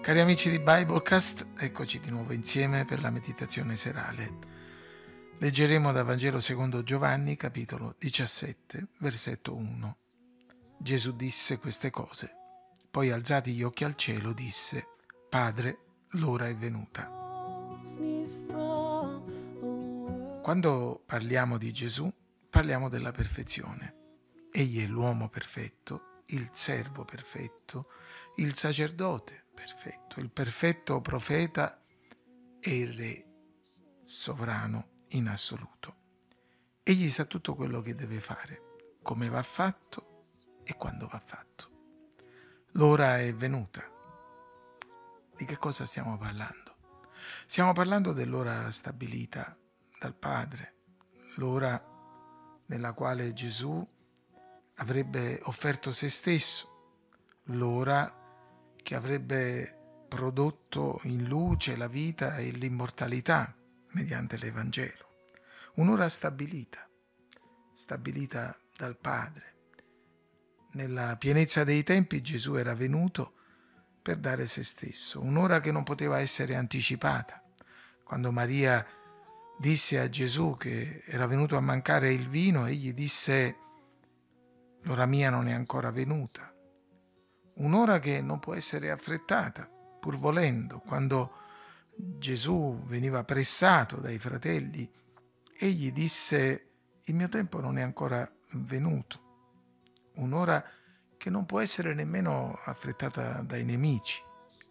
Cari amici di Biblecast, eccoci di nuovo insieme per la meditazione serale. Leggeremo da Vangelo secondo Giovanni, capitolo 17, versetto 1. Gesù disse queste cose. Poi alzati gli occhi al cielo disse, Padre, l'ora è venuta. Quando parliamo di Gesù, parliamo della perfezione. Egli è l'uomo perfetto, il servo perfetto, il sacerdote perfetto, il perfetto profeta e il re sovrano in assoluto. Egli sa tutto quello che deve fare, come va fatto e quando va fatto. L'ora è venuta. Di che cosa stiamo parlando? Stiamo parlando dell'ora stabilita dal Padre, l'ora nella quale Gesù avrebbe offerto se stesso, l'ora che avrebbe prodotto in luce la vita e l'immortalità mediante l'Evangelo. Un'ora stabilita, stabilita dal Padre. Nella pienezza dei tempi Gesù era venuto per dare se stesso, un'ora che non poteva essere anticipata. Quando Maria disse a Gesù che era venuto a mancare il vino, egli disse, l'ora mia non è ancora venuta un'ora che non può essere affrettata, pur volendo. Quando Gesù veniva pressato dai fratelli, egli disse, il mio tempo non è ancora venuto. Un'ora che non può essere nemmeno affrettata dai nemici.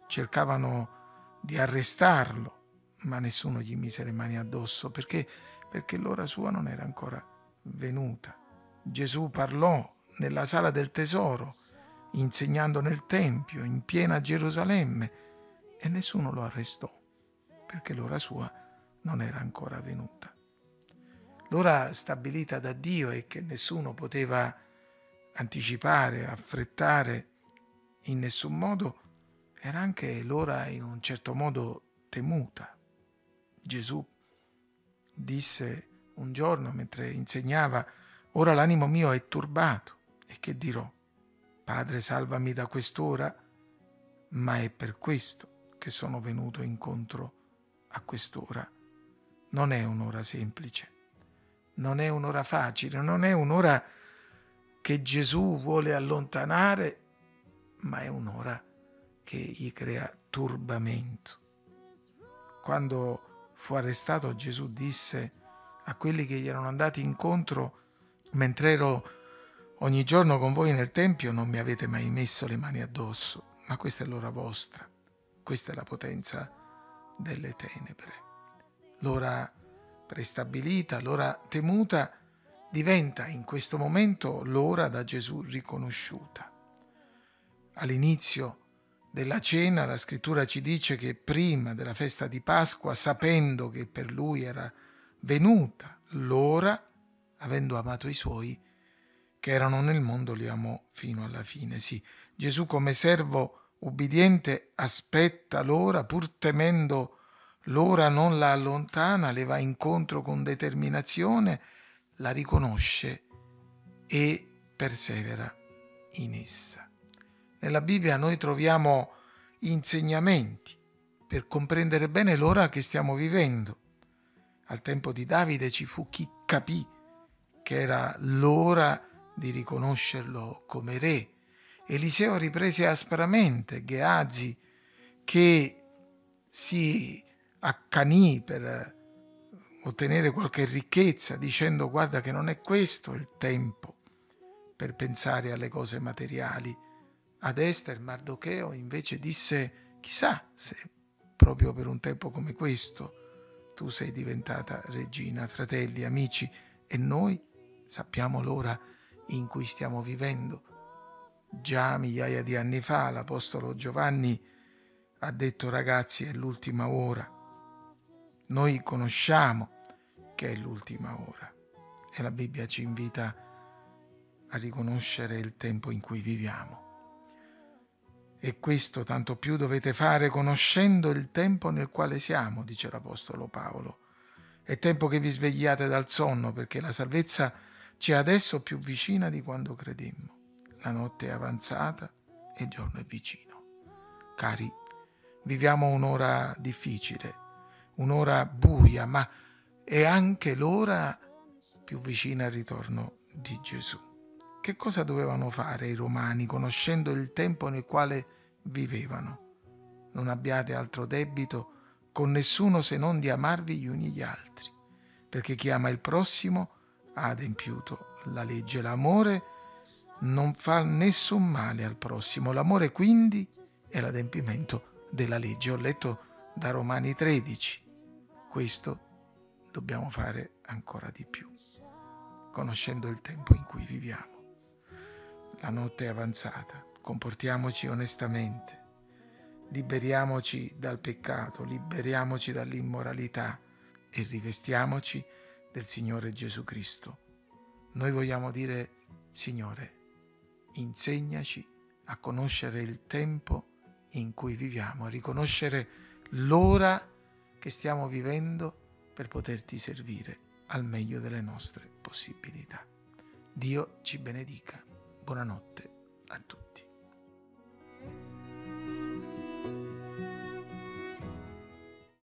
Cercavano di arrestarlo, ma nessuno gli mise le mani addosso perché, perché l'ora sua non era ancora venuta. Gesù parlò nella sala del tesoro insegnando nel Tempio, in piena Gerusalemme, e nessuno lo arrestò, perché l'ora sua non era ancora venuta. L'ora stabilita da Dio e che nessuno poteva anticipare, affrettare in nessun modo, era anche l'ora in un certo modo temuta. Gesù disse un giorno mentre insegnava, ora l'animo mio è turbato e che dirò? Padre, salvami da quest'ora, ma è per questo che sono venuto incontro a quest'ora. Non è un'ora semplice, non è un'ora facile, non è un'ora che Gesù vuole allontanare, ma è un'ora che gli crea turbamento. Quando fu arrestato Gesù disse a quelli che gli erano andati incontro mentre ero Ogni giorno con voi nel Tempio non mi avete mai messo le mani addosso, ma questa è l'ora vostra, questa è la potenza delle tenebre. L'ora prestabilita, l'ora temuta, diventa in questo momento l'ora da Gesù riconosciuta. All'inizio della cena la scrittura ci dice che prima della festa di Pasqua, sapendo che per lui era venuta l'ora, avendo amato i suoi, che erano nel mondo li amò fino alla fine. Sì, Gesù come servo ubbidiente aspetta l'ora, pur temendo l'ora non la allontana, le va incontro con determinazione, la riconosce e persevera in essa. Nella Bibbia noi troviamo insegnamenti per comprendere bene l'ora che stiamo vivendo. Al tempo di Davide ci fu chi capì che era l'ora di riconoscerlo come re. Eliseo riprese aspramente Geazi che si accanì per ottenere qualche ricchezza dicendo guarda che non è questo il tempo per pensare alle cose materiali. Ad Esther Mardocheo invece disse chissà se proprio per un tempo come questo tu sei diventata regina, fratelli, amici e noi sappiamo l'ora in cui stiamo vivendo. Già migliaia di anni fa l'Apostolo Giovanni ha detto ragazzi è l'ultima ora. Noi conosciamo che è l'ultima ora e la Bibbia ci invita a riconoscere il tempo in cui viviamo. E questo tanto più dovete fare conoscendo il tempo nel quale siamo, dice l'Apostolo Paolo. È tempo che vi svegliate dal sonno perché la salvezza è ci è adesso più vicina di quando credemmo. La notte è avanzata e il giorno è vicino. Cari, viviamo un'ora difficile, un'ora buia, ma è anche l'ora più vicina al ritorno di Gesù. Che cosa dovevano fare i romani conoscendo il tempo nel quale vivevano? Non abbiate altro debito con nessuno se non di amarvi gli uni gli altri, perché chi ama il prossimo ha adempiuto la legge. L'amore non fa nessun male al prossimo, l'amore quindi è l'adempimento della legge. Ho letto da Romani 13. Questo dobbiamo fare ancora di più, conoscendo il tempo in cui viviamo. La notte è avanzata, comportiamoci onestamente liberiamoci dal peccato, liberiamoci dall'immoralità e rivestiamoci del Signore Gesù Cristo. Noi vogliamo dire, Signore, insegnaci a conoscere il tempo in cui viviamo, a riconoscere l'ora che stiamo vivendo per poterti servire al meglio delle nostre possibilità. Dio ci benedica. Buonanotte